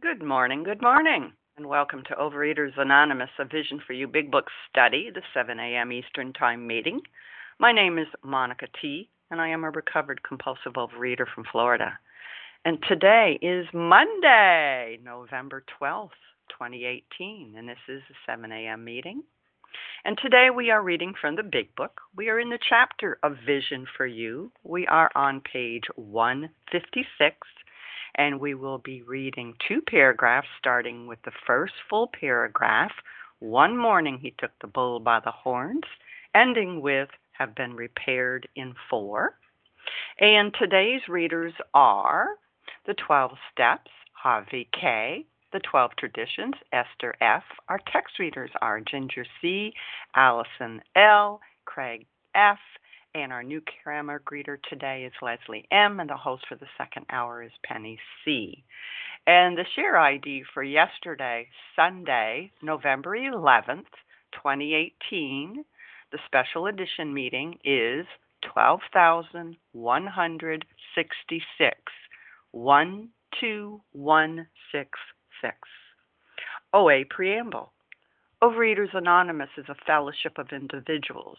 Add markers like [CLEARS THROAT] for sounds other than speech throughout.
Good morning, good morning, and welcome to Overeaters Anonymous, a Vision for You Big Book study, the 7 a.m. Eastern Time meeting. My name is Monica T., and I am a recovered compulsive overeater from Florida. And today is Monday, November 12th, 2018, and this is the 7 a.m. meeting. And today we are reading from the Big Book. We are in the chapter of Vision for You. We are on page 156 and we will be reading two paragraphs, starting with the first full paragraph. One morning he took the bull by the horns, ending with have been repaired in four. And today's readers are the 12 steps, Harvey K., the 12 traditions, Esther F. Our text readers are Ginger C., Allison L., Craig F., and our new camera greeter today is Leslie M., and the host for the second hour is Penny C. And the share ID for yesterday, Sunday, November 11th, 2018, the special edition meeting is 12,166. 12166. OA Preamble. Overeaters Anonymous is a fellowship of individuals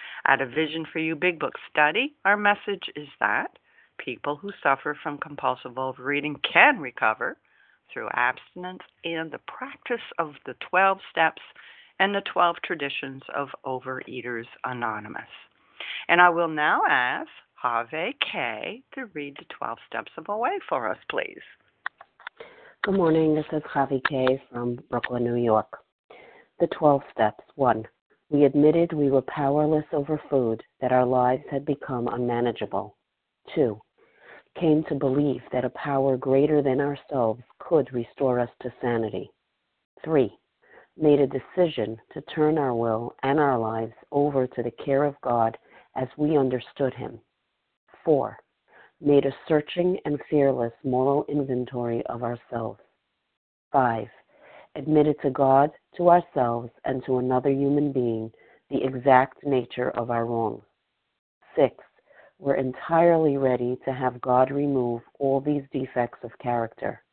At a Vision for You Big Book study, our message is that people who suffer from compulsive overeating can recover through abstinence and the practice of the 12 steps and the 12 traditions of Overeaters Anonymous. And I will now ask Harvey K. to read the 12 steps of OA for us, please. Good morning. This is Harvey K. from Brooklyn, New York. The 12 steps. 1. We admitted we were powerless over food, that our lives had become unmanageable. 2. Came to believe that a power greater than ourselves could restore us to sanity. 3. Made a decision to turn our will and our lives over to the care of God as we understood Him. 4. Made a searching and fearless moral inventory of ourselves. 5 admitted to God, to ourselves, and to another human being the exact nature of our wrongs. Six, we're entirely ready to have God remove all these defects of character.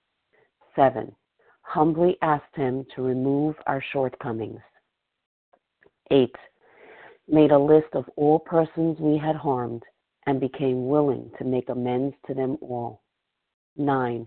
Seven, humbly asked Him to remove our shortcomings. Eight, made a list of all persons we had harmed and became willing to make amends to them all. Nine,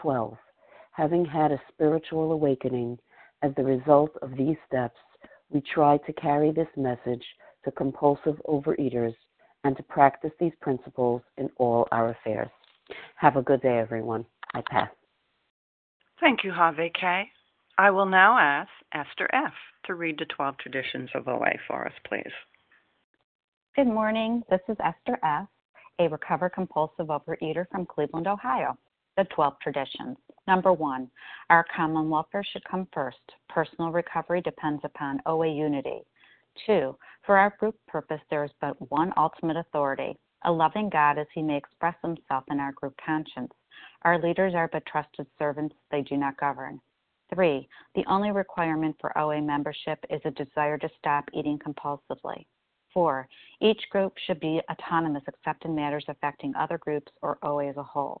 12. Having had a spiritual awakening as the result of these steps, we try to carry this message to compulsive overeaters and to practice these principles in all our affairs. Have a good day, everyone. I pass. Thank you, Harvey K. I will now ask Esther F. to read the 12 traditions of OA for us, please. Good morning. This is Esther F., a recovered compulsive overeater from Cleveland, Ohio the 12 traditions. Number one, our common welfare should come first. Personal recovery depends upon OA unity. Two, for our group purpose, there is but one ultimate authority, a loving God as he may express himself in our group conscience. Our leaders are but trusted servants, they do not govern. Three, the only requirement for OA membership is a desire to stop eating compulsively. Four, each group should be autonomous except in matters affecting other groups or OA as a whole.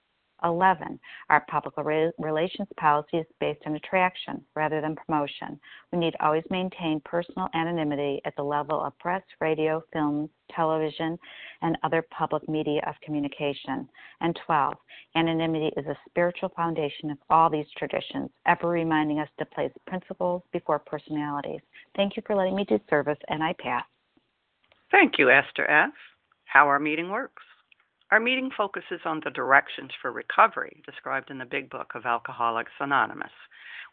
11. Our public relations policy is based on attraction rather than promotion. We need always maintain personal anonymity at the level of press, radio, films, television, and other public media of communication. And 12. Anonymity is a spiritual foundation of all these traditions, ever reminding us to place principles before personalities. Thank you for letting me do service, and I pass. Thank you, Esther F. How our meeting works. Our meeting focuses on the directions for recovery described in the Big Book of Alcoholics Anonymous.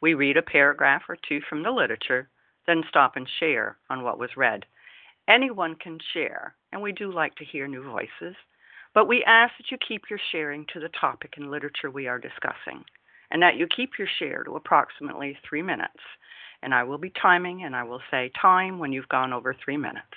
We read a paragraph or two from the literature, then stop and share on what was read. Anyone can share, and we do like to hear new voices, but we ask that you keep your sharing to the topic and literature we are discussing, and that you keep your share to approximately three minutes. And I will be timing, and I will say time when you've gone over three minutes.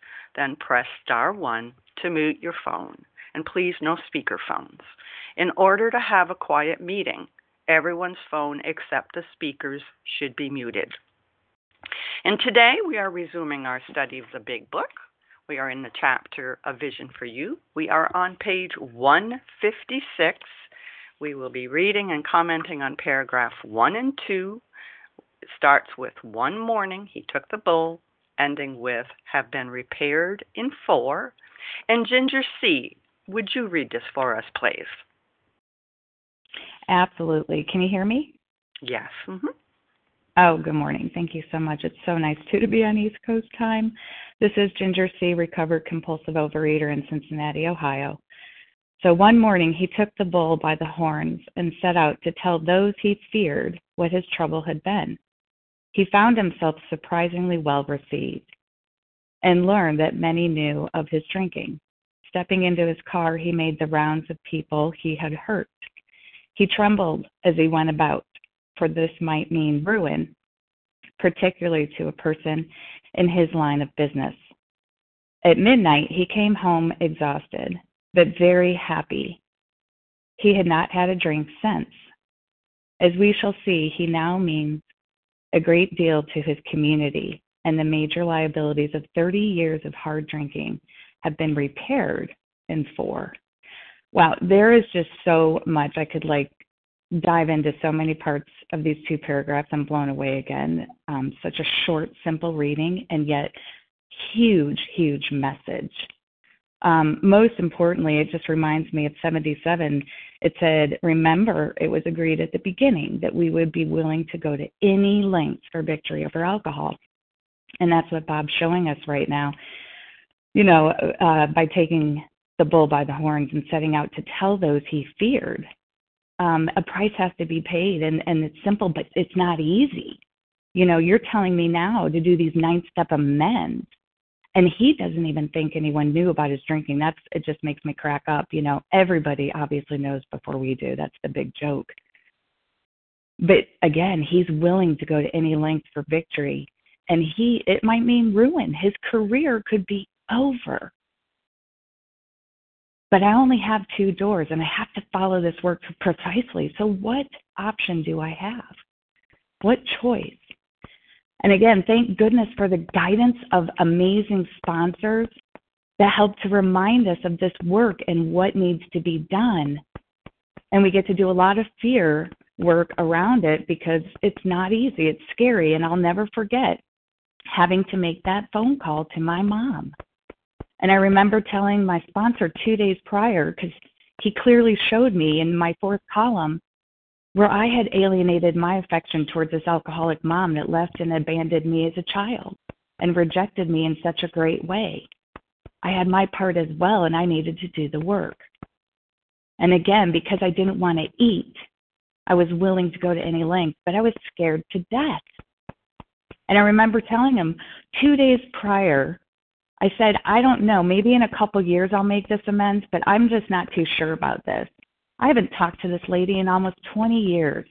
then press star 1 to mute your phone. And please, no speaker phones. In order to have a quiet meeting, everyone's phone except the speakers should be muted. And today we are resuming our study of the Big Book. We are in the chapter A Vision for You. We are on page 156. We will be reading and commenting on paragraph 1 and 2. It starts with one morning he took the bull ending with have been repaired in four. And Ginger C., would you read this for us, please? Absolutely. Can you hear me? Yes. Mm-hmm. Oh, good morning. Thank you so much. It's so nice too to be on East Coast time. This is Ginger C., recovered compulsive overeater in Cincinnati, Ohio. So one morning he took the bull by the horns and set out to tell those he feared what his trouble had been. He found himself surprisingly well received and learned that many knew of his drinking. Stepping into his car, he made the rounds of people he had hurt. He trembled as he went about, for this might mean ruin, particularly to a person in his line of business. At midnight, he came home exhausted, but very happy. He had not had a drink since. As we shall see, he now means a great deal to his community, and the major liabilities of 30 years of hard drinking have been repaired in four. Wow, there is just so much I could like dive into so many parts of these two paragraphs. I'm blown away again. Um, such a short, simple reading, and yet huge, huge message. Um, most importantly, it just reminds me of 77 it said, Remember, it was agreed at the beginning that we would be willing to go to any lengths for victory over alcohol. And that's what Bob's showing us right now. You know, uh, by taking the bull by the horns and setting out to tell those he feared. Um, a price has to be paid, and, and it's simple, but it's not easy. You know, you're telling me now to do these nine step amends and he doesn't even think anyone knew about his drinking. That's it just makes me crack up you know. Everybody obviously knows before we do. That's the big joke. But again he's willing to go to any length for victory. And he it might mean ruin. His career could be over. But I only have two doors and I have to follow this work precisely. So, what option do I have? What choice? And again, thank goodness for the guidance of amazing sponsors that help to remind us of this work and what needs to be done. And we get to do a lot of fear work around it because it's not easy. It's scary. And I'll never forget having to make that phone call to my mom. And I remember telling my sponsor two days prior, because he clearly showed me in my fourth column where I had alienated my affection towards this alcoholic mom that left and abandoned me as a child and rejected me in such a great way. I had my part as well, and I needed to do the work. And again, because I didn't want to eat, I was willing to go to any length, but I was scared to death. And I remember telling him two days prior, I said, I don't know, maybe in a couple years I'll make this amends, but I'm just not too sure about this. I haven't talked to this lady in almost 20 years.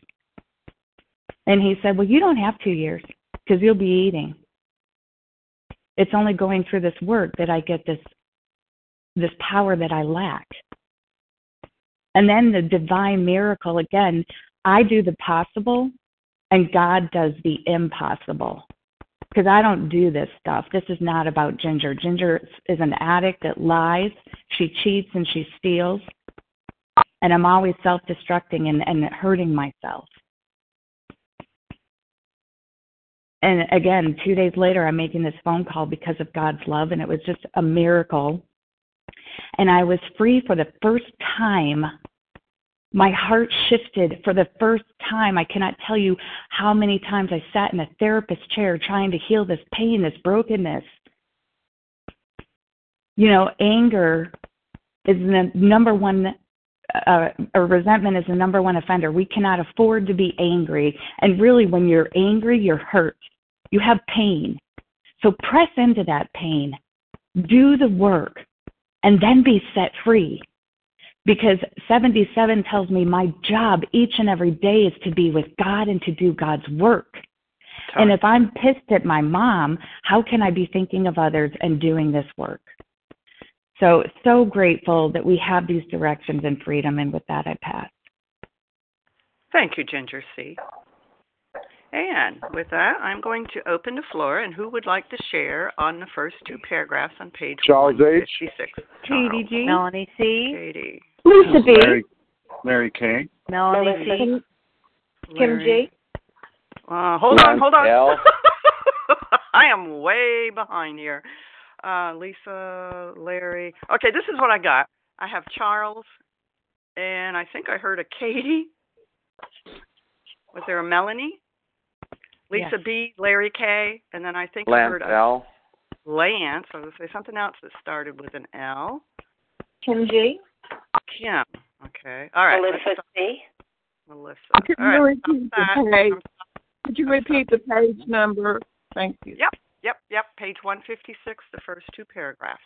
And he said, Well, you don't have two years because you'll be eating. It's only going through this work that I get this this power that I lack. And then the divine miracle again, I do the possible and God does the impossible. Because I don't do this stuff. This is not about Ginger. Ginger is an addict that lies, she cheats, and she steals. And I'm always self destructing and, and hurting myself. And again, two days later, I'm making this phone call because of God's love, and it was just a miracle. And I was free for the first time my heart shifted for the first time. I cannot tell you how many times I sat in a therapist chair trying to heal this pain, this brokenness. You know, anger is the number one, uh, or resentment is the number one offender. We cannot afford to be angry. And really, when you're angry, you're hurt. You have pain. So press into that pain, do the work, and then be set free because 77 tells me my job each and every day is to be with God and to do God's work. And if I'm pissed at my mom, how can I be thinking of others and doing this work? So, so grateful that we have these directions and freedom. And with that, I pass. Thank you, Ginger C. And with that, I'm going to open the floor. And who would like to share on the first two paragraphs on page Charles H. Katie G. Melanie C. Katie. Lisa B. Mary, Mary K. Melanie C. Kim G. Uh, hold on, hold on. [LAUGHS] I am way behind here. Uh, Lisa, Larry. Okay, this is what I got. I have Charles, and I think I heard a Katie. Was there a Melanie? Lisa Yes. B, Larry K, and then I think I Lance heard a L. Lance. I was going to say something else that started with an L. Kim G. Kim. Okay. All right. Melissa C. Melissa. Could All right. you stop repeat the page? Could you repeat the page number? Thank you. Yep, yep, yep. Page 156, the first two paragraphs.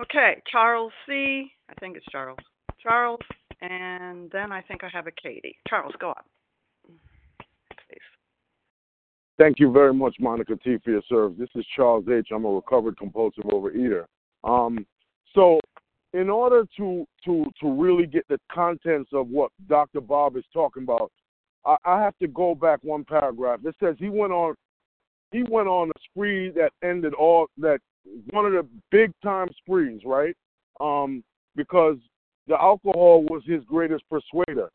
Okay, Charles C. I think it's Charles. Charles, and then I think I have a Katie. Charles, go on. Please. Thank you very much, Monica T, for your service. This is Charles H. I'm a recovered compulsive overeater. Um, so, in order to to to really get the contents of what Dr. Bob is talking about, I, I have to go back one paragraph. It says he went on he went on a spree that ended all that one of the big time sprees, right? Um, because the alcohol was his greatest persuader.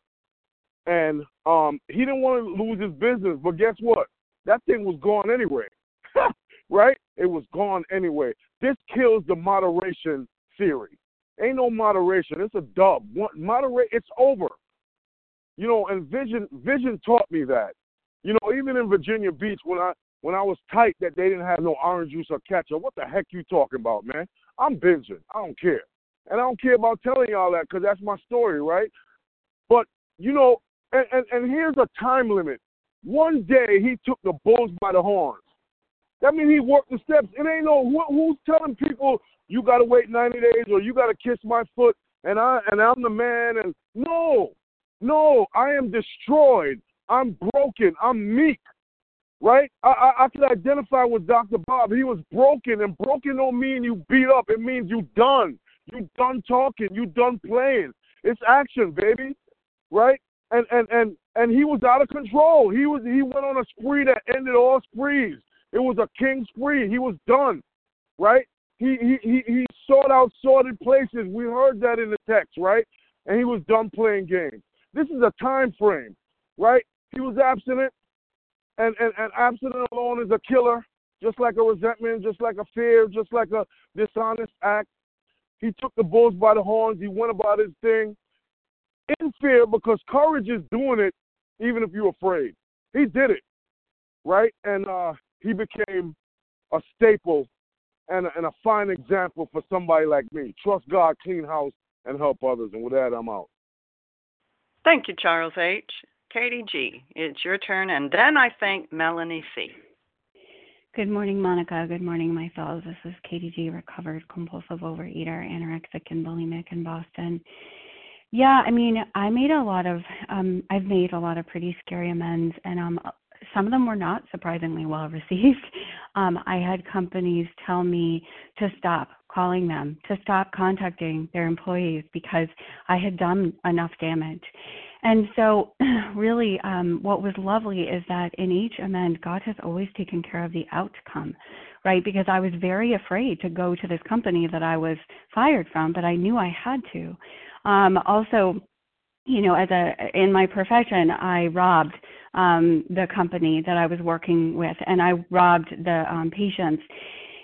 And um, he didn't want to lose his business, but guess what? That thing was gone anyway. [LAUGHS] right? It was gone anyway. This kills the moderation theory. Ain't no moderation. It's a dub. Moderate. It's over. You know, and Vision Vision taught me that. You know, even in Virginia Beach, when I when I was tight that they didn't have no orange juice or ketchup, what the heck you talking about, man? I'm binging. I don't care, and I don't care about telling y'all that because that's my story, right? But you know, and, and and here's a time limit. One day he took the bulls by the horns. That means he worked the steps. It ain't no who, who's telling people you got to wait 90 days or you got to kiss my foot and I and I'm the man and no, no, I am destroyed. I'm broken. I'm meek. Right? I, I I can identify with Dr. Bob. He was broken, and broken don't mean you beat up. It means you done. You done talking. You done playing. It's action, baby. Right? And and and and he was out of control. He was he went on a spree that ended all sprees. It was a king spree. He was done. Right? He he he, he sought out sorted places. We heard that in the text, right? And he was done playing games. This is a time frame, right? He was abstinent, and, and, and abstinent alone is a killer, just like a resentment, just like a fear, just like a dishonest act. He took the bulls by the horns. He went about his thing in fear because courage is doing it even if you're afraid. He did it, right? And uh, he became a staple and a, and a fine example for somebody like me. Trust God, clean house, and help others. And with that, I'm out. Thank you, Charles H. Katie G., it's your turn, and then I think Melanie C. Good morning, Monica. Good morning, my fellows. This is Katie G., recovered compulsive overeater, anorexic, and bulimic in Boston. Yeah, I mean, I made a lot of, um, I've made a lot of pretty scary amends, and um, some of them were not surprisingly well [LAUGHS] received. Um, I had companies tell me to stop calling them, to stop contacting their employees because I had done enough damage. And so, [CLEARS THROAT] really, um, what was lovely is that in each amend, God has always taken care of the outcome, right? Because I was very afraid to go to this company that I was fired from, but I knew I had to. Um, also, you know, as a in my profession, I robbed um, the company that I was working with, and I robbed the um, patients,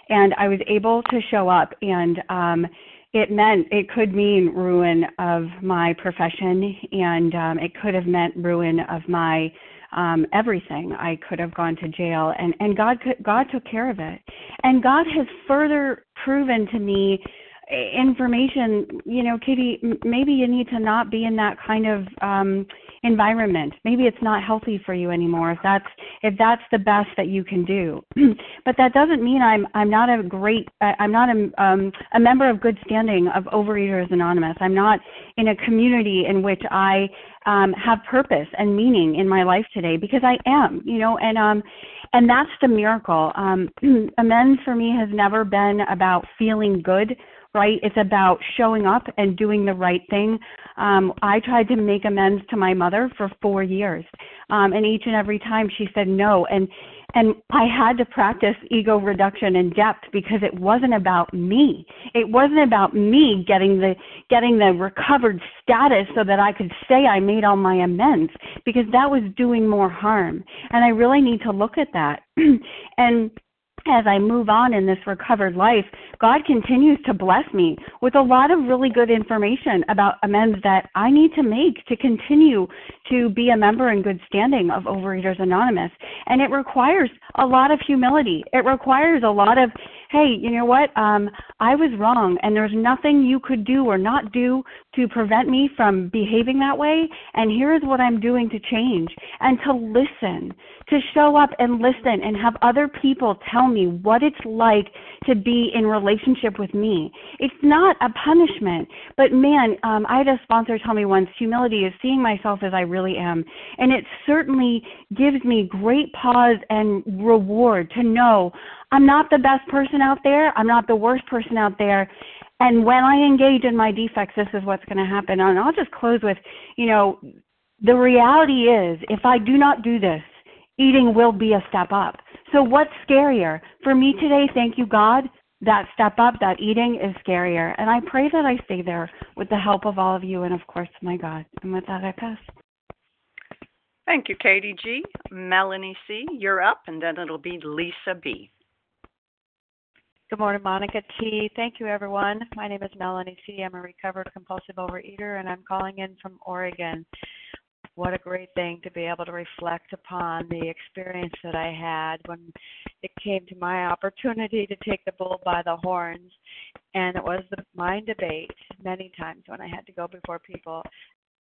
and I was able to show up and um, it meant it could mean ruin of my profession and um it could have meant ruin of my um everything. I could have gone to jail and and god god took care of it. And god has further proven to me information you know katie maybe you need to not be in that kind of um environment maybe it's not healthy for you anymore if that's if that's the best that you can do [CLEARS THROAT] but that doesn't mean i'm i'm not a great i'm not a um a member of good standing of overeaters anonymous i'm not in a community in which i um have purpose and meaning in my life today because i am you know and um and that's the miracle um [CLEARS THROAT] amends for me has never been about feeling good right? It's about showing up and doing the right thing. Um, I tried to make amends to my mother for four years, um, and each and every time she said no. And and I had to practice ego reduction in depth because it wasn't about me. It wasn't about me getting the getting the recovered status so that I could say I made all my amends because that was doing more harm. And I really need to look at that. [CLEARS THROAT] and as I move on in this recovered life, God continues to bless me with a lot of really good information about amends that I need to make to continue to be a member in good standing of Overeaters Anonymous. And it requires a lot of humility. It requires a lot of, hey, you know what? Um, I was wrong, and there's nothing you could do or not do to prevent me from behaving that way. And here's what I'm doing to change. And to listen, to show up and listen and have other people tell me what it's like to be in relationship with me. It's not a punishment, but man, um, I had a sponsor tell me once humility is seeing myself as I really am. And it certainly gives me great pause and reward to know I'm not the best person out there, I'm not the worst person out there. And when I engage in my defects, this is what's going to happen. And I'll just close with, you know, the reality is if I do not do this, eating will be a step up. So what's scarier? For me today, thank you, God, that step up, that eating is scarier. And I pray that I stay there with the help of all of you and, of course, my God. And with that, I pass. Thank you, Katie G. Melanie C., you're up, and then it'll be Lisa B. Good morning, Monica T. Thank you, everyone. My name is Melanie C. I'm a recovered compulsive overeater, and I'm calling in from Oregon what a great thing to be able to reflect upon the experience that I had when it came to my opportunity to take the bull by the horns. And it was the mind debate many times when I had to go before people.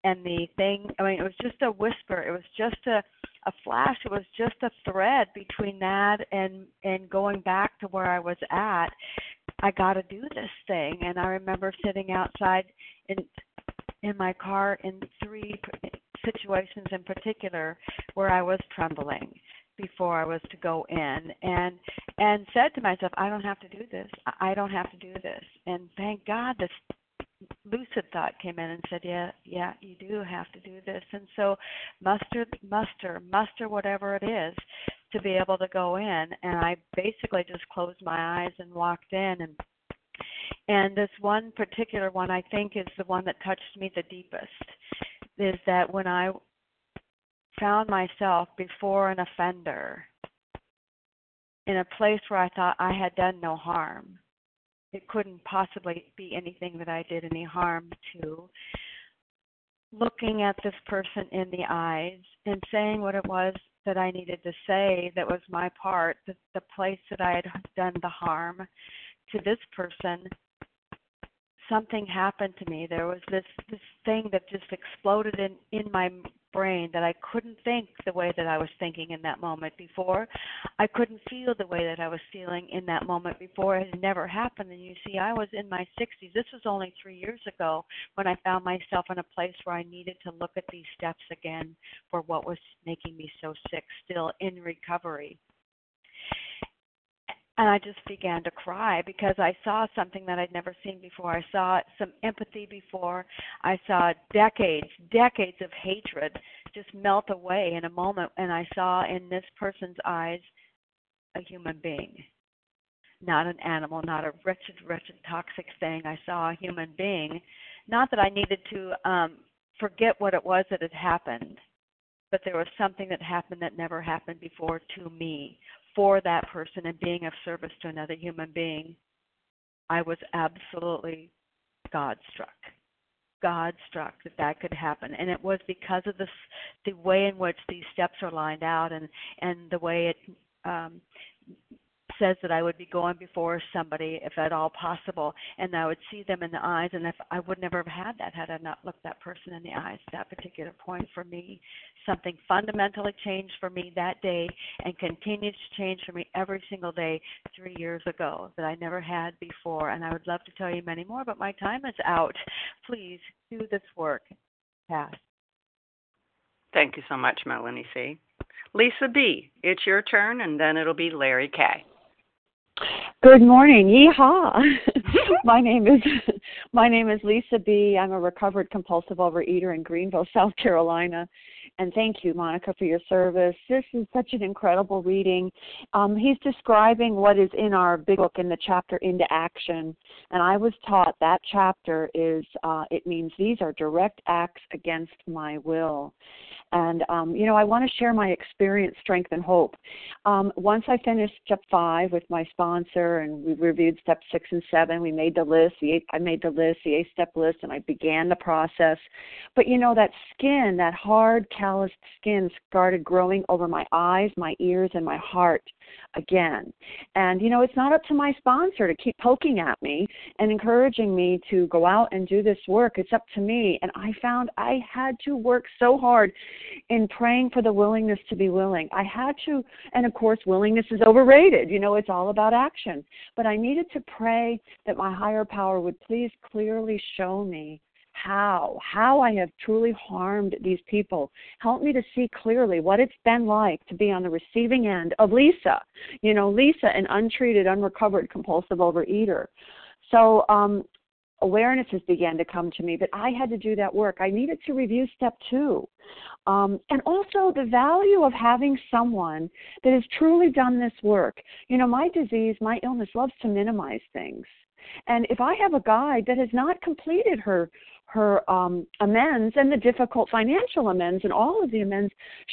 And the thing, I mean, it was just a whisper. It was just a a flash. It was just a thread between that and and going back to where I was at. I got to do this thing, and I remember sitting outside in in my car in three situations in particular where I was trembling before I was to go in and and said to myself I don't have to do this. I don't have to do this. And thank God this lucid thought came in and said, "Yeah, yeah, you do have to do this." And so muster muster muster whatever it is to be able to go in. And I basically just closed my eyes and walked in. And and this one particular one I think is the one that touched me the deepest is that when I found myself before an offender in a place where I thought I had done no harm. It couldn't possibly be anything that I did any harm to. Looking at this person in the eyes and saying what it was that I needed to say that was my part, the, the place that I had done the harm to this person something happened to me. There was this this thing that just exploded in in my brain that I couldn't think the way that I was thinking in that moment before. I couldn't feel the way that I was feeling in that moment before. It had never happened. And you see, I was in my 60s. This was only three years ago when I found myself in a place where I needed to look at these steps again for what was making me so sick, still in recovery and I just began to cry because I saw something that I'd never seen before. I saw some empathy before. I saw decades, decades of hatred just melt away in a moment, and I saw in this person's eyes a human being, not an animal, not a wretched, wretched, toxic thing. I saw a human being. Not that I needed to um, forget what it was that had happened, but there was something that happened that never happened before to me for that person and being of service to another human being, I was absolutely God struck. God struck that that could happen, and it was because of this, the way in which these steps are lined out, and and the way it um, says that I would be going before somebody if at all possible, and I would see them in the eyes, and if I would never have had that had I not looked that person in the eyes. That particular point for me, something fundamentally changed for me that day, and continues to change for me every single day. Three years ago that I never had before, and I would love to tell you many more, but my time is out. Please do this work. Pass. Thank you so much, Melanie C. Lisa B., it's your turn, and then it'll be Larry K. Good morning. Yeehaw. [LAUGHS] my name is my name is Lisa B. I'm a recovered compulsive overeater in Greenville, South Carolina. And thank you, Monica, for your service. This is such an incredible reading. Um, he's describing what is in our big book in the chapter Into Action. And I was taught that chapter is, uh, it means these are direct acts against my will. And, um, you know, I want to share my experience, strength, and hope. Um, once I finished step five with my sponsor and we reviewed step six and seven, we made the list. The eight, I made the list, the eight step list, and I began the process. But, you know, that skin, that hard, calloused skin started growing over my eyes, my ears, and my heart again. And, you know, it's not up to my sponsor to keep poking at me and encouraging me to go out and do this work. It's up to me. And I found I had to work so hard in praying for the willingness to be willing. I had to, and of course, willingness is overrated. You know, it's all about action. But I needed to pray that my higher power would please clearly show me how, how I have truly harmed these people. Help me to see clearly what it's been like to be on the receiving end of Lisa. You know, Lisa, an untreated, unrecovered compulsive overeater. So um, awarenesses began to come to me, but I had to do that work. I needed to review step two. Um, and also the value of having someone that has truly done this work. You know, my disease, my illness loves to minimize things. And if I have a guide that has not completed her her um, amends and the difficult financial amends and all of the amends,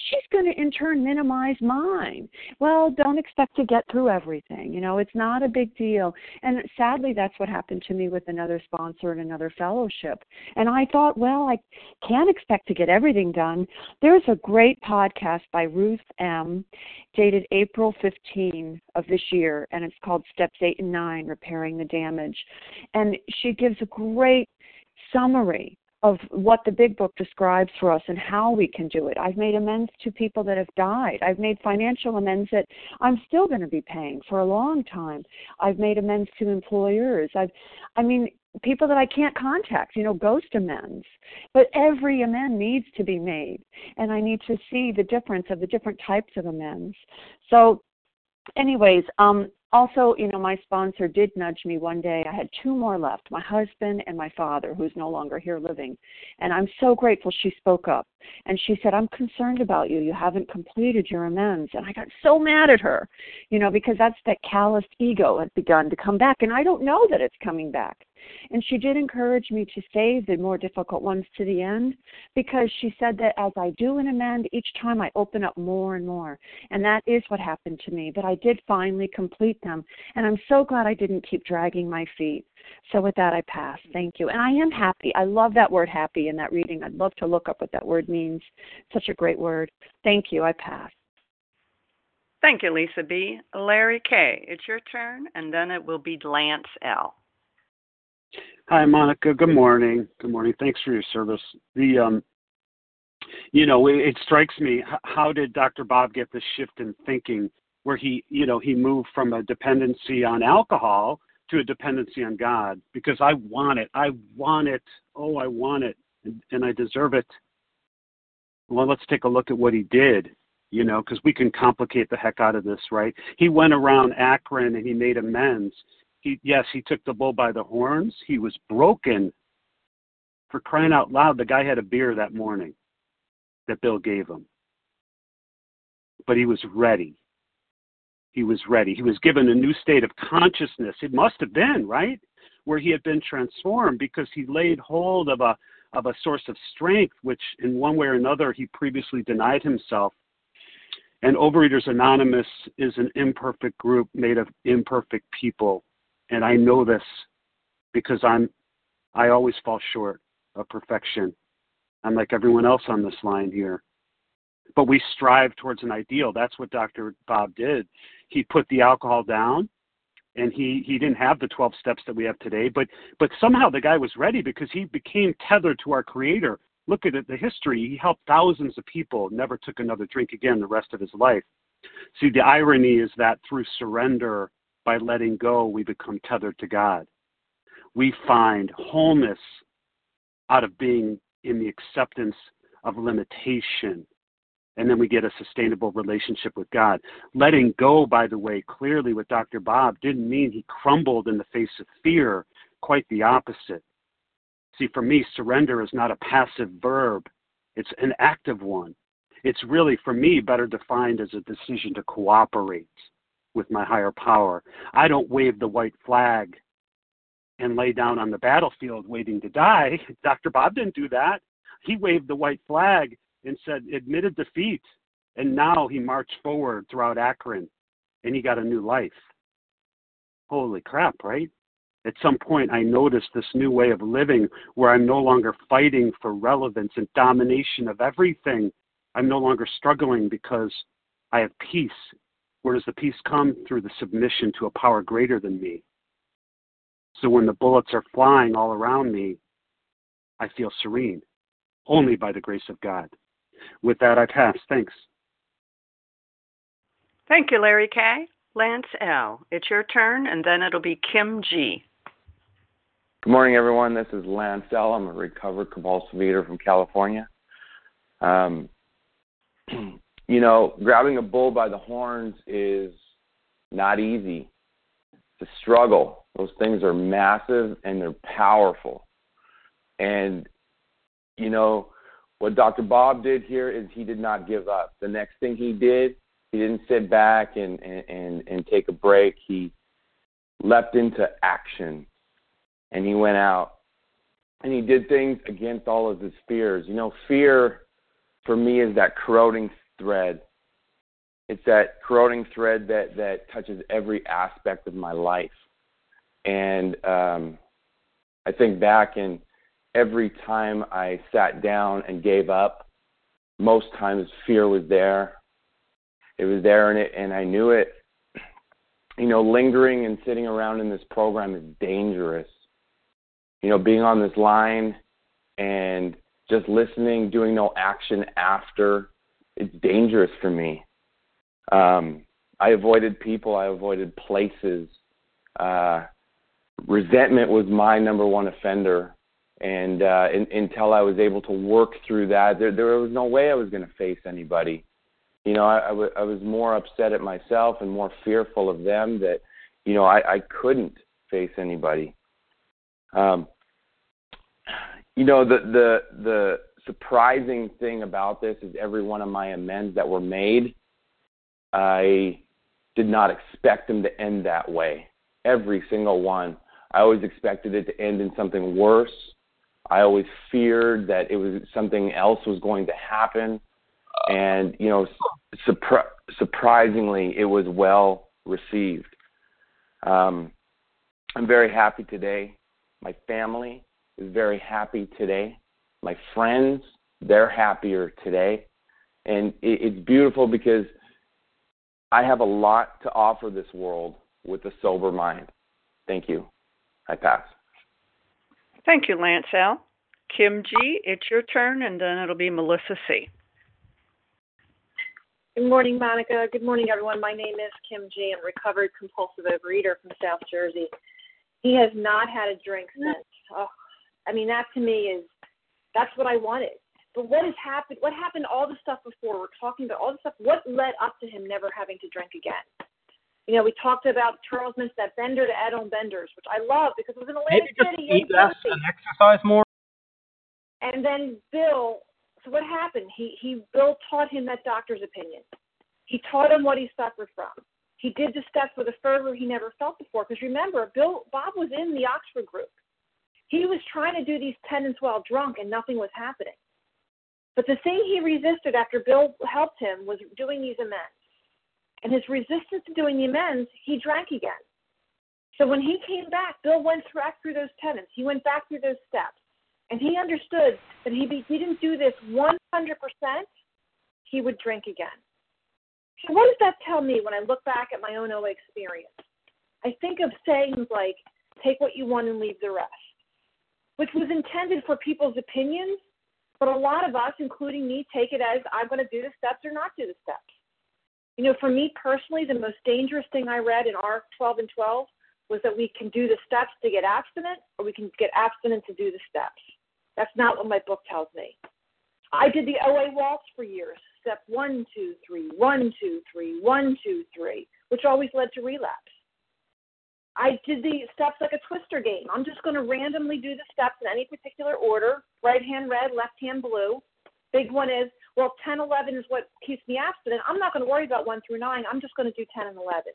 she's going to in turn minimize mine. Well, don't expect to get through everything. You know, it's not a big deal. And sadly, that's what happened to me with another sponsor and another fellowship. And I thought, well, I can't expect to get everything done. There's a great podcast by Ruth M., dated April 15 of this year, and it's called Steps 8 and 9 Repairing the Damage. And she gives a great summary of what the big book describes for us and how we can do it. I've made amends to people that have died. I've made financial amends that I'm still going to be paying for a long time. I've made amends to employers. I've I mean people that I can't contact, you know, ghost amends. But every amend needs to be made and I need to see the difference of the different types of amends. So anyways, um also, you know, my sponsor did nudge me one day. I had two more left my husband and my father, who's no longer here living. And I'm so grateful she spoke up. And she said, I'm concerned about you. You haven't completed your amends. And I got so mad at her, you know, because that's that calloused ego had begun to come back. And I don't know that it's coming back. And she did encourage me to save the more difficult ones to the end because she said that as I do an amend, each time I open up more and more. And that is what happened to me. But I did finally complete them. And I'm so glad I didn't keep dragging my feet. So with that, I pass. Thank you. And I am happy. I love that word happy in that reading. I'd love to look up what that word means. Such a great word. Thank you. I pass. Thank you, Lisa B. Larry K., it's your turn, and then it will be Lance L. Hi, Monica. Good morning. Good morning. Thanks for your service. The um, you know, it, it strikes me. How did Dr. Bob get this shift in thinking, where he, you know, he moved from a dependency on alcohol to a dependency on God? Because I want it. I want it. Oh, I want it, and, and I deserve it. Well, let's take a look at what he did you know, because we can complicate the heck out of this, right? He went around Akron and he made amends he yes, he took the bull by the horns. He was broken. For crying out loud, the guy had a beer that morning that Bill gave him. But he was ready. He was ready. He was given a new state of consciousness. It must have been, right? Where he had been transformed because he laid hold of a of a source of strength which in one way or another he previously denied himself. And Overeaters Anonymous is an imperfect group made of imperfect people and I know this because I'm I always fall short of perfection. I'm like everyone else on this line here. But we strive towards an ideal. That's what Dr. Bob did. He put the alcohol down and he he didn't have the 12 steps that we have today, but but somehow the guy was ready because he became tethered to our creator. Look at it, the history. He helped thousands of people, never took another drink again the rest of his life. See, the irony is that through surrender by letting go, we become tethered to God. We find wholeness out of being in the acceptance of limitation. And then we get a sustainable relationship with God. Letting go, by the way, clearly with Dr. Bob didn't mean he crumbled in the face of fear. Quite the opposite. See, for me, surrender is not a passive verb, it's an active one. It's really, for me, better defined as a decision to cooperate with my higher power. I don't wave the white flag and lay down on the battlefield waiting to die. [LAUGHS] Dr. Bob didn't do that. He waved the white flag and said, admitted defeat. And now he marched forward throughout Akron and he got a new life. Holy crap, right? At some point, I noticed this new way of living where I'm no longer fighting for relevance and domination of everything. I'm no longer struggling because I have peace where does the peace come? Through the submission to a power greater than me. So when the bullets are flying all around me, I feel serene, only by the grace of God. With that, I pass. Thanks. Thank you, Larry K. Lance L. It's your turn, and then it'll be Kim G. Good morning, everyone. This is Lance L. I'm a recovered compulsive eater from California. Um, [CLEARS THROAT] you know, grabbing a bull by the horns is not easy. It's a struggle. Those things are massive and they're powerful. And, you know, what Dr. Bob did here is he did not give up. The next thing he did, he didn't sit back and, and, and take a break. He leapt into action and he went out and he did things against all of his fears. You know, fear for me is that corroding thread. It's that corroding thread that that touches every aspect of my life. And um, I think back and every time I sat down and gave up, most times fear was there. It was there and it and I knew it. You know, lingering and sitting around in this program is dangerous. You know, being on this line and just listening, doing no action after it's dangerous for me. Um, I avoided people. I avoided places. Uh, resentment was my number one offender, and uh, in, until I was able to work through that, there, there was no way I was going to face anybody. You know, I, I, w- I was more upset at myself and more fearful of them that you know, I, I couldn't face anybody. Um, you know, the the the surprising thing about this is every one of my amends that were made, I did not expect them to end that way. Every single one. I always expected it to end in something worse. I always feared that it was something else was going to happen, and you know, surpri- surprisingly, it was well received. Um, I'm very happy today. My family is very happy today. My friends, they're happier today. And it, it's beautiful because I have a lot to offer this world with a sober mind. Thank you. I pass. Thank you, Lance L. Kim G., it's your turn, and then it'll be Melissa C. Good morning, Monica. Good morning, everyone. My name is Kim G. I'm a recovered compulsive overeater from South Jersey. He has not had a drink since. Oh, I mean, that to me is that's what I wanted. But what has happened? What happened? All the stuff before we're talking about all the stuff. What led up to him never having to drink again? You know, we talked about Charles Mints, that bender to add on benders, which I love because it was an Atlantic Maybe just City. eat less and exercise more. And then Bill. So what happened? He he Bill taught him that doctor's opinion. He taught him what he suffered from. He did the steps with a fervor he never felt before. Because remember, Bill Bob was in the Oxford group. He was trying to do these tenets while drunk, and nothing was happening. But the thing he resisted after Bill helped him was doing these amends. And his resistance to doing the amends, he drank again. So when he came back, Bill went back through those tenets. He went back through those steps. And he understood that he, he didn't do this 100%, he would drink again. So what does that tell me when I look back at my own OA experience? I think of sayings like, take what you want and leave the rest, which was intended for people's opinions, but a lot of us, including me, take it as I'm going to do the steps or not do the steps. You know, for me personally, the most dangerous thing I read in ARC 12 and 12 was that we can do the steps to get abstinent or we can get abstinent to do the steps. That's not what my book tells me. I did the OA waltz for years. Step one, two, three, one, two, three, one, two, three, which always led to relapse. I did the steps like a twister game. I'm just going to randomly do the steps in any particular order right hand red, left hand blue. Big one is, well, 10, 11 is what keeps me abstinent. I'm not going to worry about 1 through 9. I'm just going to do 10 and 11.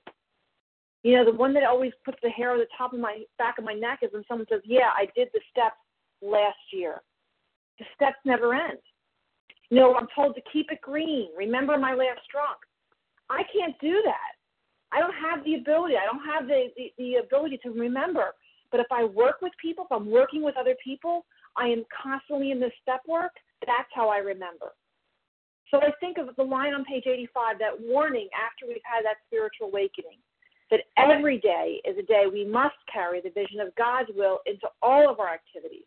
You know, the one that always puts the hair on the top of my back of my neck is when someone says, Yeah, I did the steps last year. The steps never end. No, I'm told to keep it green. Remember my last drunk. I can't do that. I don't have the ability. I don't have the, the, the ability to remember. But if I work with people, if I'm working with other people, I am constantly in this step work. That's how I remember. So I think of the line on page 85, that warning after we've had that spiritual awakening, that every day is a day we must carry the vision of God's will into all of our activities.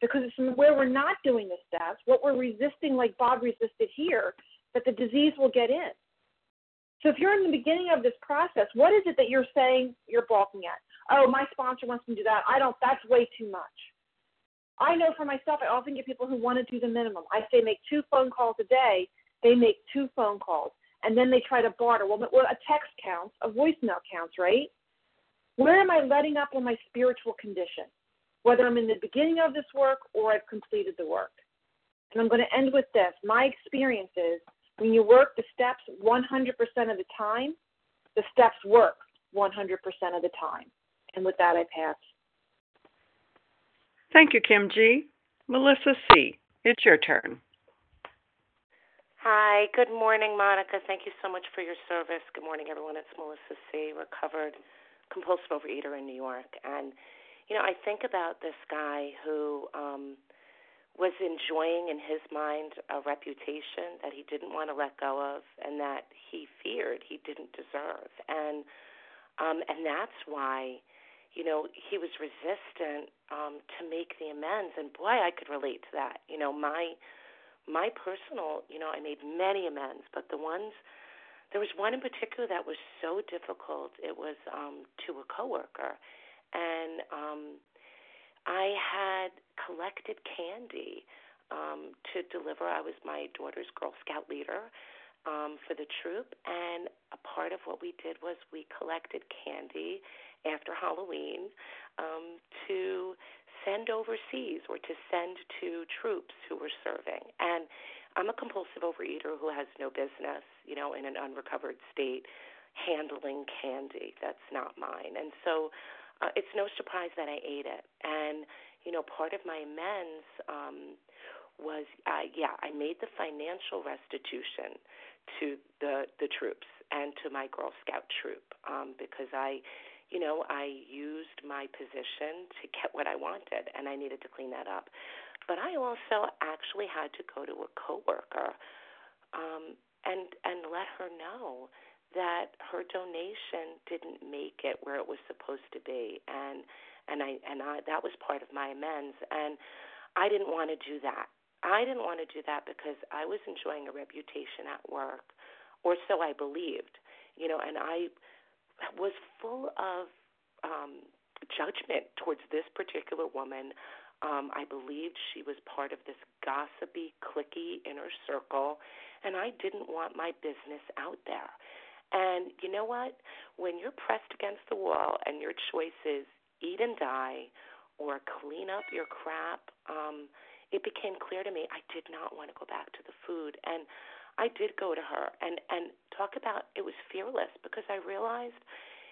Because it's where we're not doing the steps, what we're resisting, like Bob resisted here, that the disease will get in. So if you're in the beginning of this process, what is it that you're saying you're balking at? Oh, my sponsor wants me to do that. I don't. That's way too much. I know for myself, I often get people who want to do the minimum. I say make two phone calls a day. They make two phone calls, and then they try to barter. Well, a text counts, a voicemail counts, right? Where am I letting up on my spiritual condition? Whether I'm in the beginning of this work or I've completed the work. And I'm going to end with this. My experience is when you work the steps 100% of the time, the steps work 100% of the time. And with that, I pass. Thank you, Kim G. Melissa C., it's your turn. Hi, good morning, Monica. Thank you so much for your service. Good morning, everyone. It's Melissa C., recovered compulsive overeater in New York. And, you know, I think about this guy who um, was enjoying in his mind a reputation that he didn't want to let go of and that he feared he didn't deserve. And um, and that's why you know, he was resistant um, to make the amends, and boy, I could relate to that. You know, my my personal, you know, I made many amends, but the ones there was one in particular that was so difficult. It was um, to a coworker, and um, I had collected candy um, to deliver. I was my daughter's Girl Scout leader, um, for the troop, and a part of what we did was we collected candy after Halloween um, to send overseas or to send to troops who were serving. And I'm a compulsive overeater who has no business, you know, in an unrecovered state handling candy. That's not mine. And so uh, it's no surprise that I ate it. And, you know, part of my amends um, was, uh, yeah, I made the financial restitution to the the troops and to my Girl Scout troop um, because I you know, I used my position to get what I wanted, and I needed to clean that up. But I also actually had to go to a coworker um, and and let her know that her donation didn't make it where it was supposed to be, and and I and I that was part of my amends, and I didn't want to do that. I didn't want to do that because I was enjoying a reputation at work, or so I believed, you know, and I was full of um, judgment towards this particular woman. Um, I believed she was part of this gossipy, clicky inner circle, and I didn't want my business out there. And you know what? When you're pressed against the wall and your choice is eat and die or clean up your crap, um, it became clear to me I did not want to go back to the food. And I did go to her and and talk about it was fearless because I realized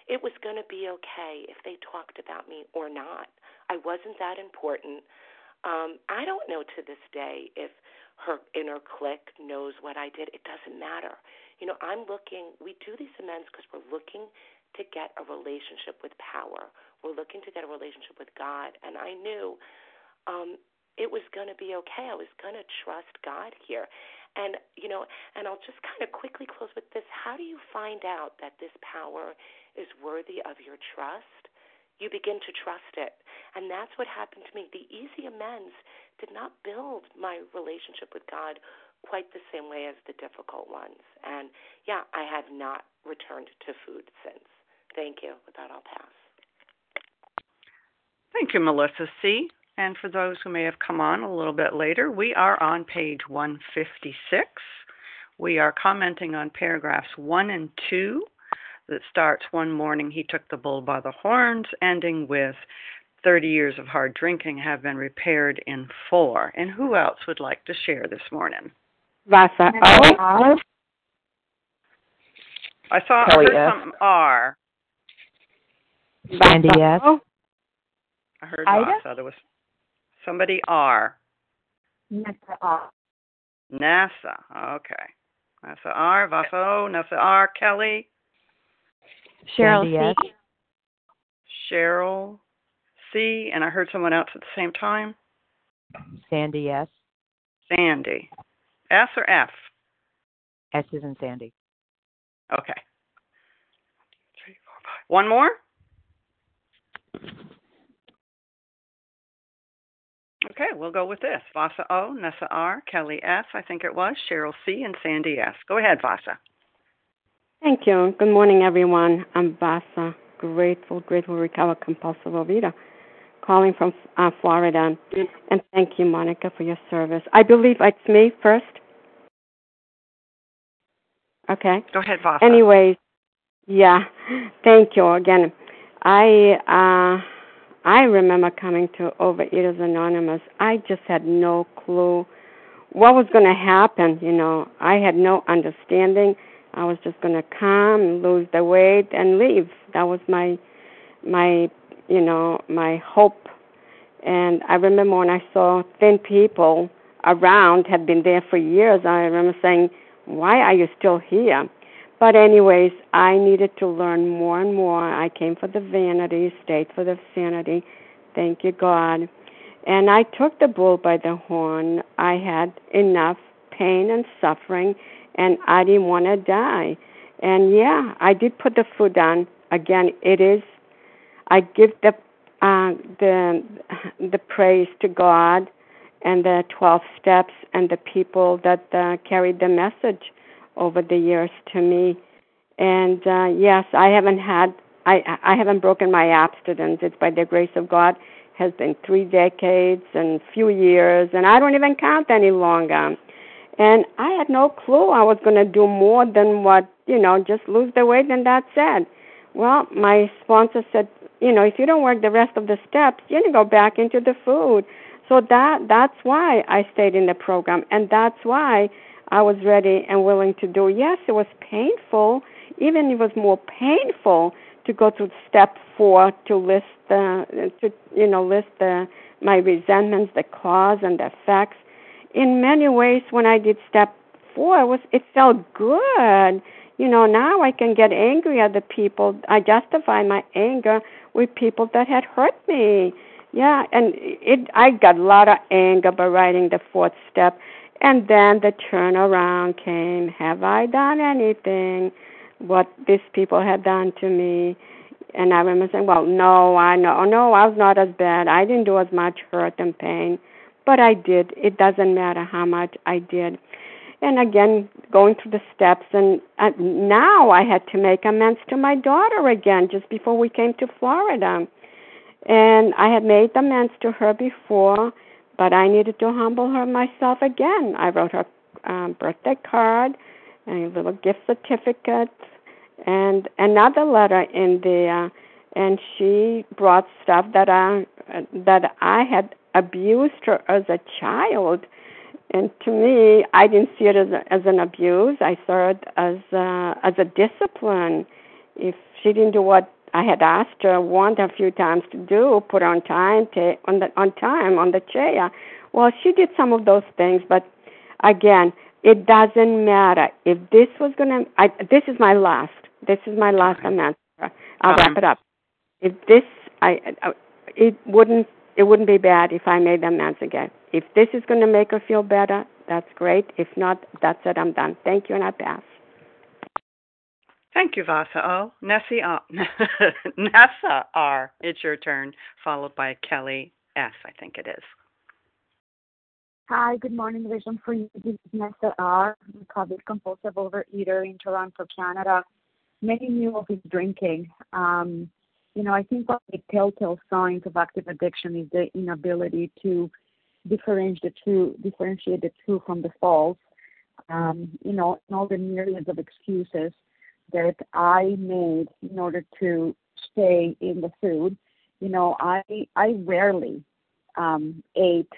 it was going to be okay if they talked about me or not. I wasn't that important. Um, I don't know to this day if her inner clique knows what I did. It doesn't matter. You know, I'm looking, we do these amends because we're looking to get a relationship with power. We're looking to get a relationship with God. And I knew um, it was going to be okay. I was going to trust God here. And, you know, and I'll just kind of quickly close with this. How do you find out that this power is worthy of your trust? You begin to trust it. And that's what happened to me. The easy amends did not build my relationship with God quite the same way as the difficult ones. And yeah, I have not returned to food since. Thank you. With that, I'll pass. Thank you, Melissa C. And for those who may have come on a little bit later, we are on page 156. We are commenting on paragraphs 1 and 2 that starts one morning he took the bull by the horns, ending with 30 years of hard drinking have been repaired in four. And who else would like to share this morning? Vasa O. I saw I heard some R. Sandy S. I heard Vasa. There was Somebody R. NASA R. NASA. Okay. NASA R. Vaso. NASA R. Kelly. Cheryl C. Cheryl C. And I heard someone else at the same time. Sandy S. Sandy. S or F? S is in Sandy. Okay. One more? Okay, we'll go with this. Vasa O, Nessa R, Kelly S, I think it was, Cheryl C, and Sandy S. Go ahead, Vasa. Thank you. Good morning, everyone. I'm Vasa, grateful, grateful recover, compulsive overeater, calling from uh, Florida. And thank you, Monica, for your service. I believe it's me first. Okay. Go ahead, Vasa. Anyways, yeah, thank you again. I uh I remember coming to Overeaters Anonymous. I just had no clue what was going to happen. You know, I had no understanding. I was just going to come, lose the weight, and leave. That was my, my, you know, my hope. And I remember when I saw thin people around, had been there for years. I remember saying, "Why are you still here?" But anyways, I needed to learn more and more. I came for the vanity, stayed for the sanity. Thank you, God. And I took the bull by the horn. I had enough pain and suffering, and I didn't want to die. And yeah, I did put the food down. Again, it is. I give the uh, the the praise to God and the twelve steps and the people that uh, carried the message over the years to me. And uh, yes, I haven't had I I haven't broken my abstinence. It's by the grace of God has been three decades and few years, and I don't even count any longer. And I had no clue I was going to do more than what, you know, just lose the weight and that's it. Well, my sponsor said, you know, if you don't work the rest of the steps, you're going to go back into the food. So that that's why I stayed in the program and that's why I was ready and willing to do. Yes, it was painful. Even it was more painful to go to step 4 to list the to you know list the my resentments, the cause and the effects. In many ways, when I did step four, it was it felt good. You know, now I can get angry at the people. I justify my anger with people that had hurt me. Yeah, and it I got a lot of anger by writing the fourth step. And then the turnaround came. Have I done anything? What these people had done to me? And I remember saying, Well, no, I know. No, I was not as bad. I didn't do as much hurt and pain. But I did. It doesn't matter how much I did. And again, going through the steps. And uh, now I had to make amends to my daughter again just before we came to Florida. And I had made amends to her before, but I needed to humble her myself again. I wrote her um, birthday card and a little gift certificate and another letter in there. And she brought stuff that I that I had abused her as a child. And to me I didn't see it as a, as an abuse. I saw it as a, as a discipline. If she didn't do what I had asked her one a few times to do put on time to, on the on time on the chair well she did some of those things but again it doesn't matter if this was going to I this is my last this is my last answer. I'll um, wrap it up. If this, I, it wouldn't, it wouldn't be bad if I made the amends again. If this is going to make her feel better, that's great. If not, that's it. I'm done. Thank you, and I pass. Thank you, Vasa O. Nessie. [LAUGHS] Nessa R. It's your turn, followed by Kelly S. I think it is. Hi, good morning, Vision for you. This is Nessa R. recovered compulsive overeater in Toronto, Canada many knew of his drinking. Um, you know, I think one of the telltale signs of active addiction is the inability to differentiate the true, differentiate the from the false. Um, you know, and all the myriads of excuses that I made in order to stay in the food. You know, I I rarely um, ate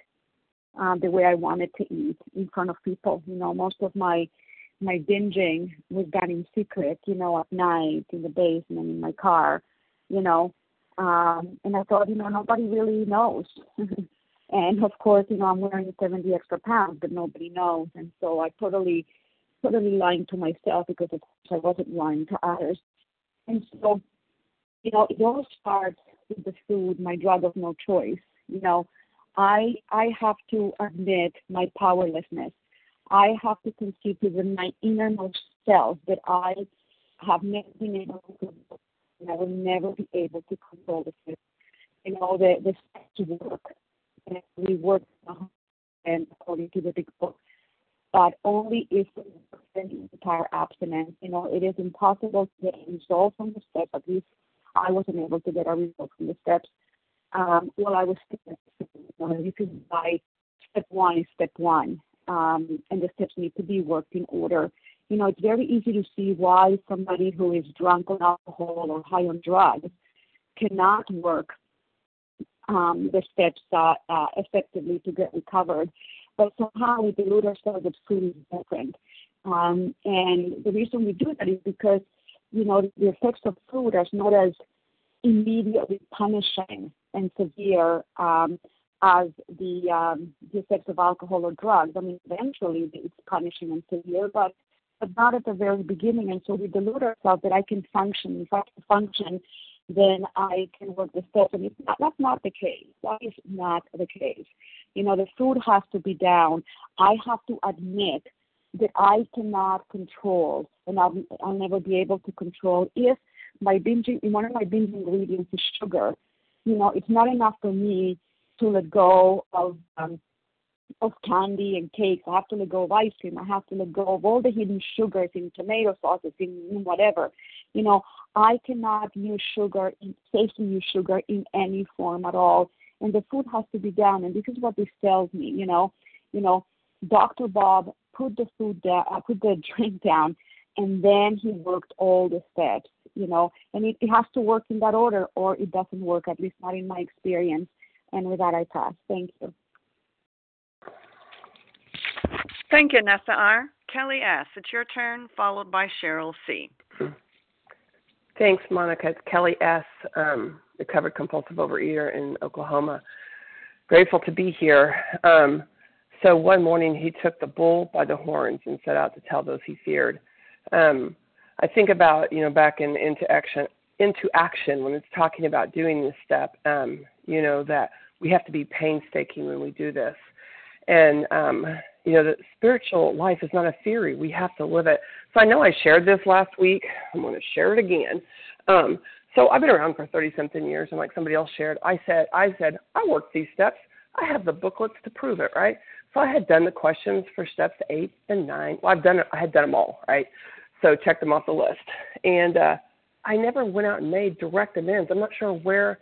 uh, the way I wanted to eat in front of people. You know, most of my my binging was done in secret, you know, at night in the basement in my car, you know. Um, and I thought, you know, nobody really knows. [LAUGHS] and of course, you know, I'm wearing 70 extra pounds, but nobody knows. And so I totally, totally lying to myself because of course I wasn't lying to others. And so, you know, it all starts with the food, my drug of no choice. You know, I I have to admit my powerlessness I have to conceive within my innermost self that I have never been able to control, and I will never be able to control the system. You know, the, the steps work, and we work uh-huh, and according to the big book, but only if the entire abstinence. You know, it is impossible to get a result from the steps. At least I wasn't able to get a result from the steps um, while I was. You know, this is why step one is step one um, and the steps need to be worked in order. You know, it's very easy to see why somebody who is drunk on alcohol or high on drugs cannot work um, the steps uh, uh, effectively to get recovered. But somehow we delude ourselves that food is different. Um, and the reason we do that is because, you know, the effects of food are not as immediately punishing and severe um, as the um, the effects of alcohol or drugs. I mean, eventually it's punishing and severe, but but not at the very beginning. And so we delude ourselves that I can function. If I can function, then I can work the steps. And not, that's not the case. That is not the case. You know, the food has to be down. I have to admit that I cannot control, and I'll, I'll never be able to control if my binging, one of my binge ingredients is sugar. You know, it's not enough for me to let go of um, of candy and cakes. I have to let go of ice cream. I have to let go of all the hidden sugars in tomato sauces, in whatever. You know, I cannot use sugar, safely use sugar in any form at all. And the food has to be down. And this is what this tells me. You know, you know, Dr. Bob put the food down, uh, put the [LAUGHS] drink down, and then he worked all the steps. You know, and it, it has to work in that order, or it doesn't work. At least not in my experience. And with that, I pass. Thank you. Thank you, Nessa R. Kelly S. It's your turn, followed by Cheryl C. [CLEARS THROAT] Thanks, Monica. It's Kelly S., um, recovered compulsive overeater in Oklahoma. Grateful to be here. Um, so one morning he took the bull by the horns and set out to tell those he feared. Um, I think about you know back in into action into action when it's talking about doing this step. Um, you know that we have to be painstaking when we do this, and um, you know the spiritual life is not a theory. We have to live it. So I know I shared this last week. I'm going to share it again. Um, so I've been around for 30 something years, and like somebody else shared, I said, I said, I worked these steps. I have the booklets to prove it, right? So I had done the questions for steps eight and nine. Well, I've done it. I had done them all, right? So check them off the list. And uh, I never went out and made direct amends. I'm not sure where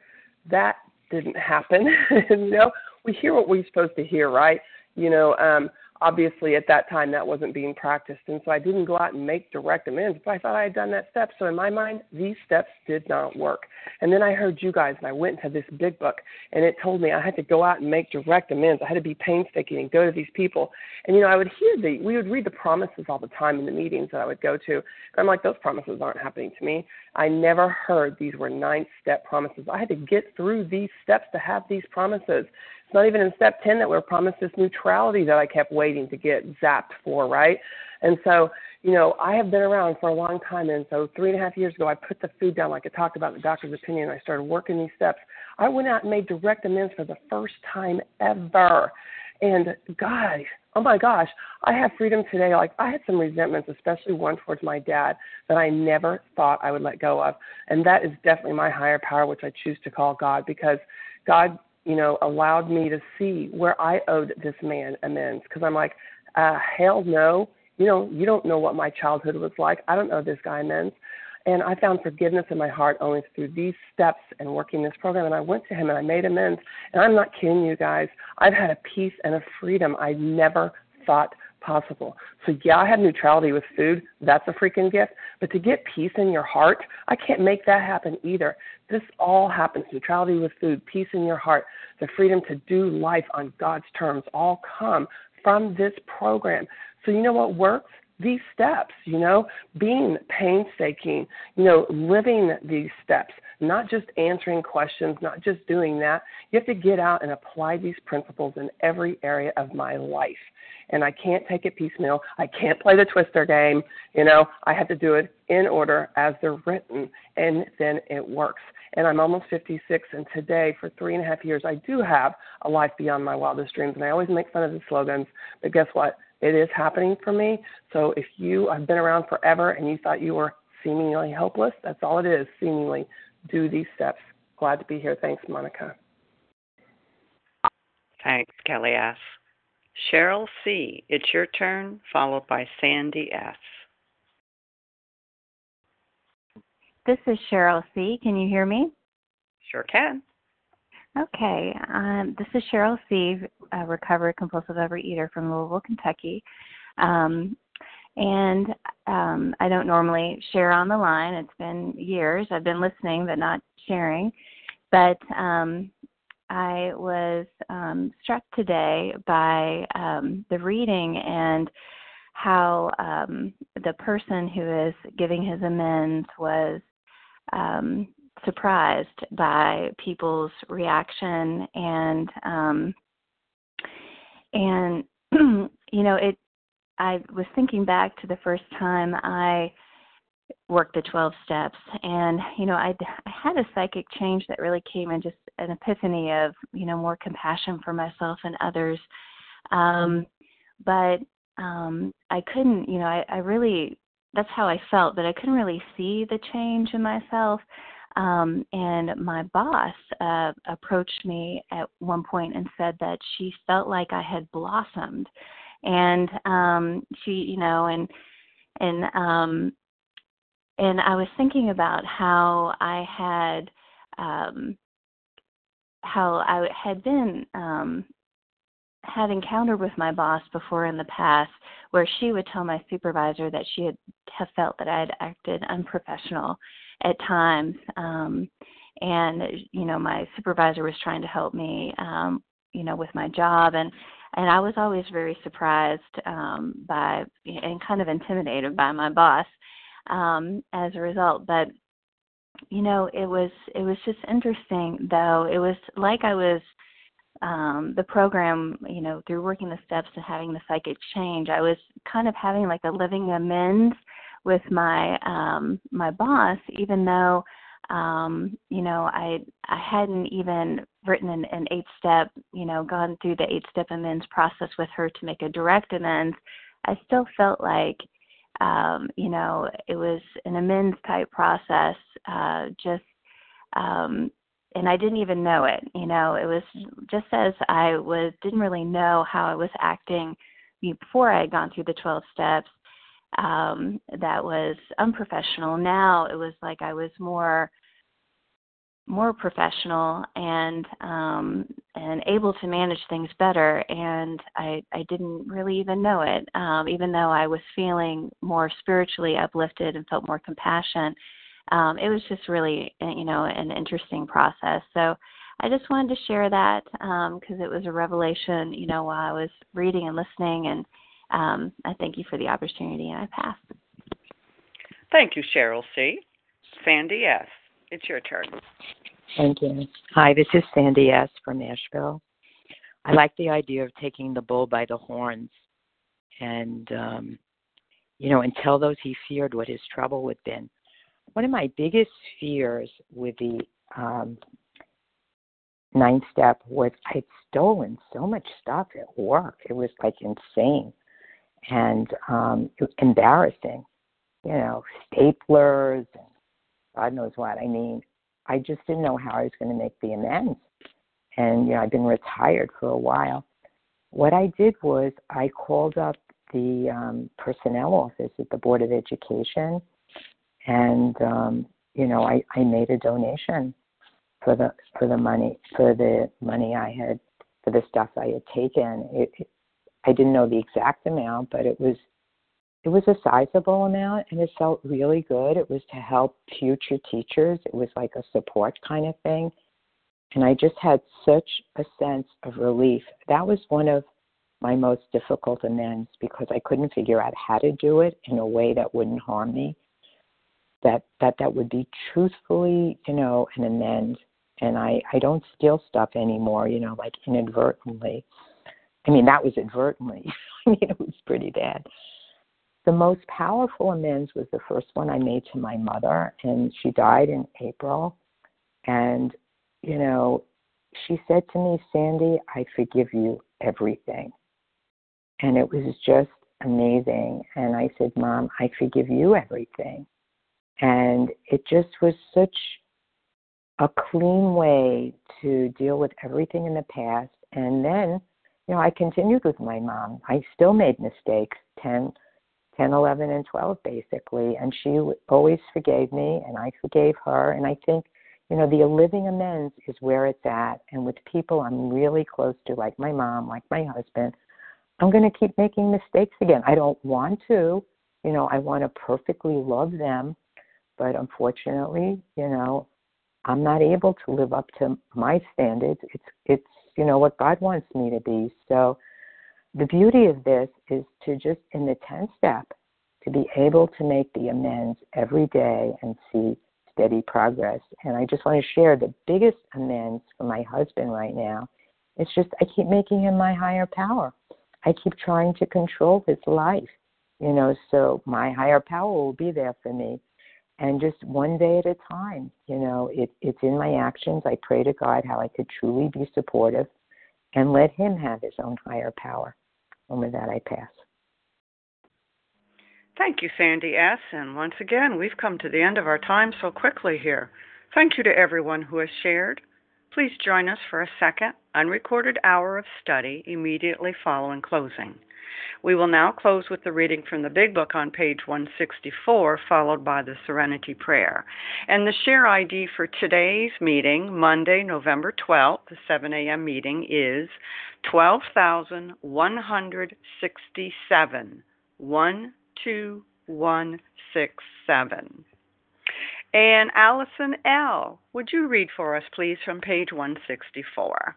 that didn't happen. [LAUGHS] you know, we hear what we're supposed to hear, right? You know, um, obviously at that time that wasn't being practiced and so i didn't go out and make direct amends but i thought i had done that step so in my mind these steps did not work. And then i heard you guys and i went to this big book and it told me i had to go out and make direct amends. I had to be painstaking and go to these people. And you know i would hear the we would read the promises all the time in the meetings that i would go to and i'm like those promises aren't happening to me. I never heard these were nine step promises. I had to get through these steps to have these promises not even in step 10 that we're promised this neutrality that I kept waiting to get zapped for, right? And so, you know, I have been around for a long time. And so, three and a half years ago, I put the food down, like I talked about in the doctor's opinion. I started working these steps. I went out and made direct amends for the first time ever. And guys, oh my gosh, I have freedom today. Like I had some resentments, especially one towards my dad, that I never thought I would let go of. And that is definitely my higher power, which I choose to call God, because God you know, allowed me to see where I owed this man amends. Because I'm like, uh, hell no. You know, you don't know what my childhood was like. I don't know this guy amends. And I found forgiveness in my heart only through these steps and working this program. And I went to him and I made amends. And I'm not kidding you guys. I've had a peace and a freedom I never thought possible. So yeah, I have neutrality with food. That's a freaking gift. But to get peace in your heart, I can't make that happen either. This all happens. Neutrality with food, peace in your heart, the freedom to do life on God's terms all come from this program. So you know what works? These steps, you know, being painstaking, you know, living these steps, not just answering questions, not just doing that. You have to get out and apply these principles in every area of my life and I can't take it piecemeal. I can't play the twister game. You know, I have to do it in order as they're written, and then it works. And I'm almost 56, and today, for three and a half years, I do have a life beyond my wildest dreams. And I always make fun of the slogans, but guess what? It is happening for me. So if you have been around forever and you thought you were seemingly helpless, that's all it is, seemingly. Do these steps. Glad to be here. Thanks, Monica. Thanks, Kelly S. Cheryl C., it's your turn, followed by Sandy S. This is Cheryl C. Can you hear me? Sure can. Okay. Um, this is Cheryl C., a recovered compulsive overeater from Louisville, Kentucky. Um, and um, I don't normally share on the line. It's been years. I've been listening but not sharing. But um, I was um, struck today by um, the reading and how um, the person who is giving his amends was um, surprised by people's reaction and um, and [CLEARS THROAT] you know it. I was thinking back to the first time I worked the 12 steps and you know I, I had a psychic change that really came in just an epiphany of you know more compassion for myself and others. Um but um i couldn't you know i i really that's how i felt but i couldn't really see the change in myself. Um and my boss uh approached me at one point and said that she felt like i had blossomed and um she you know and and um and I was thinking about how I had um, how I had been um, had encountered with my boss before in the past where she would tell my supervisor that she had have felt that I had acted unprofessional at times. Um and you know, my supervisor was trying to help me um, you know, with my job and and I was always very surprised um by and kind of intimidated by my boss um as a result. But you know, it was it was just interesting though. It was like I was um the program, you know, through working the steps and having the psychic change, I was kind of having like a living amends with my um my boss even though um you know i i hadn't even written an, an eight step you know gone through the eight step amends process with her to make a direct amends i still felt like um you know it was an amends type process uh just um and i didn't even know it you know it was just as i was didn't really know how i was acting before i had gone through the 12 steps um that was unprofessional. Now it was like i was more more professional and um and able to manage things better and i i didn't really even know it um even though i was feeling more spiritually uplifted and felt more compassion um it was just really uh, you know an interesting process so i just wanted to share that um because it was a revelation you know while i was reading and listening and um, I thank you for the opportunity, and I pass. Thank you, Cheryl C. Sandy S. It's your turn. Thank you. Hi, this is Sandy S. from Nashville. I like the idea of taking the bull by the horns and, um, you know, and tell those he feared what his trouble had been. One of my biggest fears with the um, ninth step was I'd stolen so much stuff at work. It was like insane and um, embarrassing. You know, staplers and God knows what. I mean, I just didn't know how I was going to make the amends. And you know, I've been retired for a while. What I did was I called up the um, personnel office at the Board of Education, and um, you know, I, I made a donation for the for the money for the money I had for the stuff I had taken. It, it, I didn't know the exact amount, but it was it was a sizable amount and it felt really good. It was to help future teachers. It was like a support kind of thing. And I just had such a sense of relief. That was one of my most difficult amends because I couldn't figure out how to do it in a way that wouldn't harm me. That that that would be truthfully, you know, an amend. And I I don't steal stuff anymore, you know, like inadvertently. I mean, that was inadvertently. [LAUGHS] I mean, it was pretty bad. The most powerful amends was the first one I made to my mother, and she died in April. And, you know, she said to me, Sandy, I forgive you everything. And it was just amazing. And I said, Mom, I forgive you everything. And it just was such a clean way to deal with everything in the past. And then you know, I continued with my mom. I still made mistakes, 10, 10, 11, and 12, basically. And she always forgave me, and I forgave her. And I think, you know, the living amends is where it's at. And with people I'm really close to, like my mom, like my husband, I'm going to keep making mistakes again. I don't want to. You know, I want to perfectly love them. But unfortunately, you know, I'm not able to live up to my standards. It's it's you know what God wants me to be. So the beauty of this is to just in the 10th step to be able to make the amends every day and see steady progress. And I just want to share the biggest amends for my husband right now. It's just I keep making him my higher power. I keep trying to control his life, you know, so my higher power will be there for me and just one day at a time. You know, it, it's in my actions. I pray to God how I could truly be supportive and let Him have His own higher power. And with that, I pass. Thank you, Sandy S. And once again, we've come to the end of our time so quickly here. Thank you to everyone who has shared. Please join us for a second unrecorded hour of study immediately following closing. We will now close with the reading from the Big Book on page 164, followed by the Serenity Prayer. And the share ID for today's meeting, Monday, November 12th, the 7 a.m. meeting, is 12,167. 12167. And Allison L., would you read for us, please, from page 164?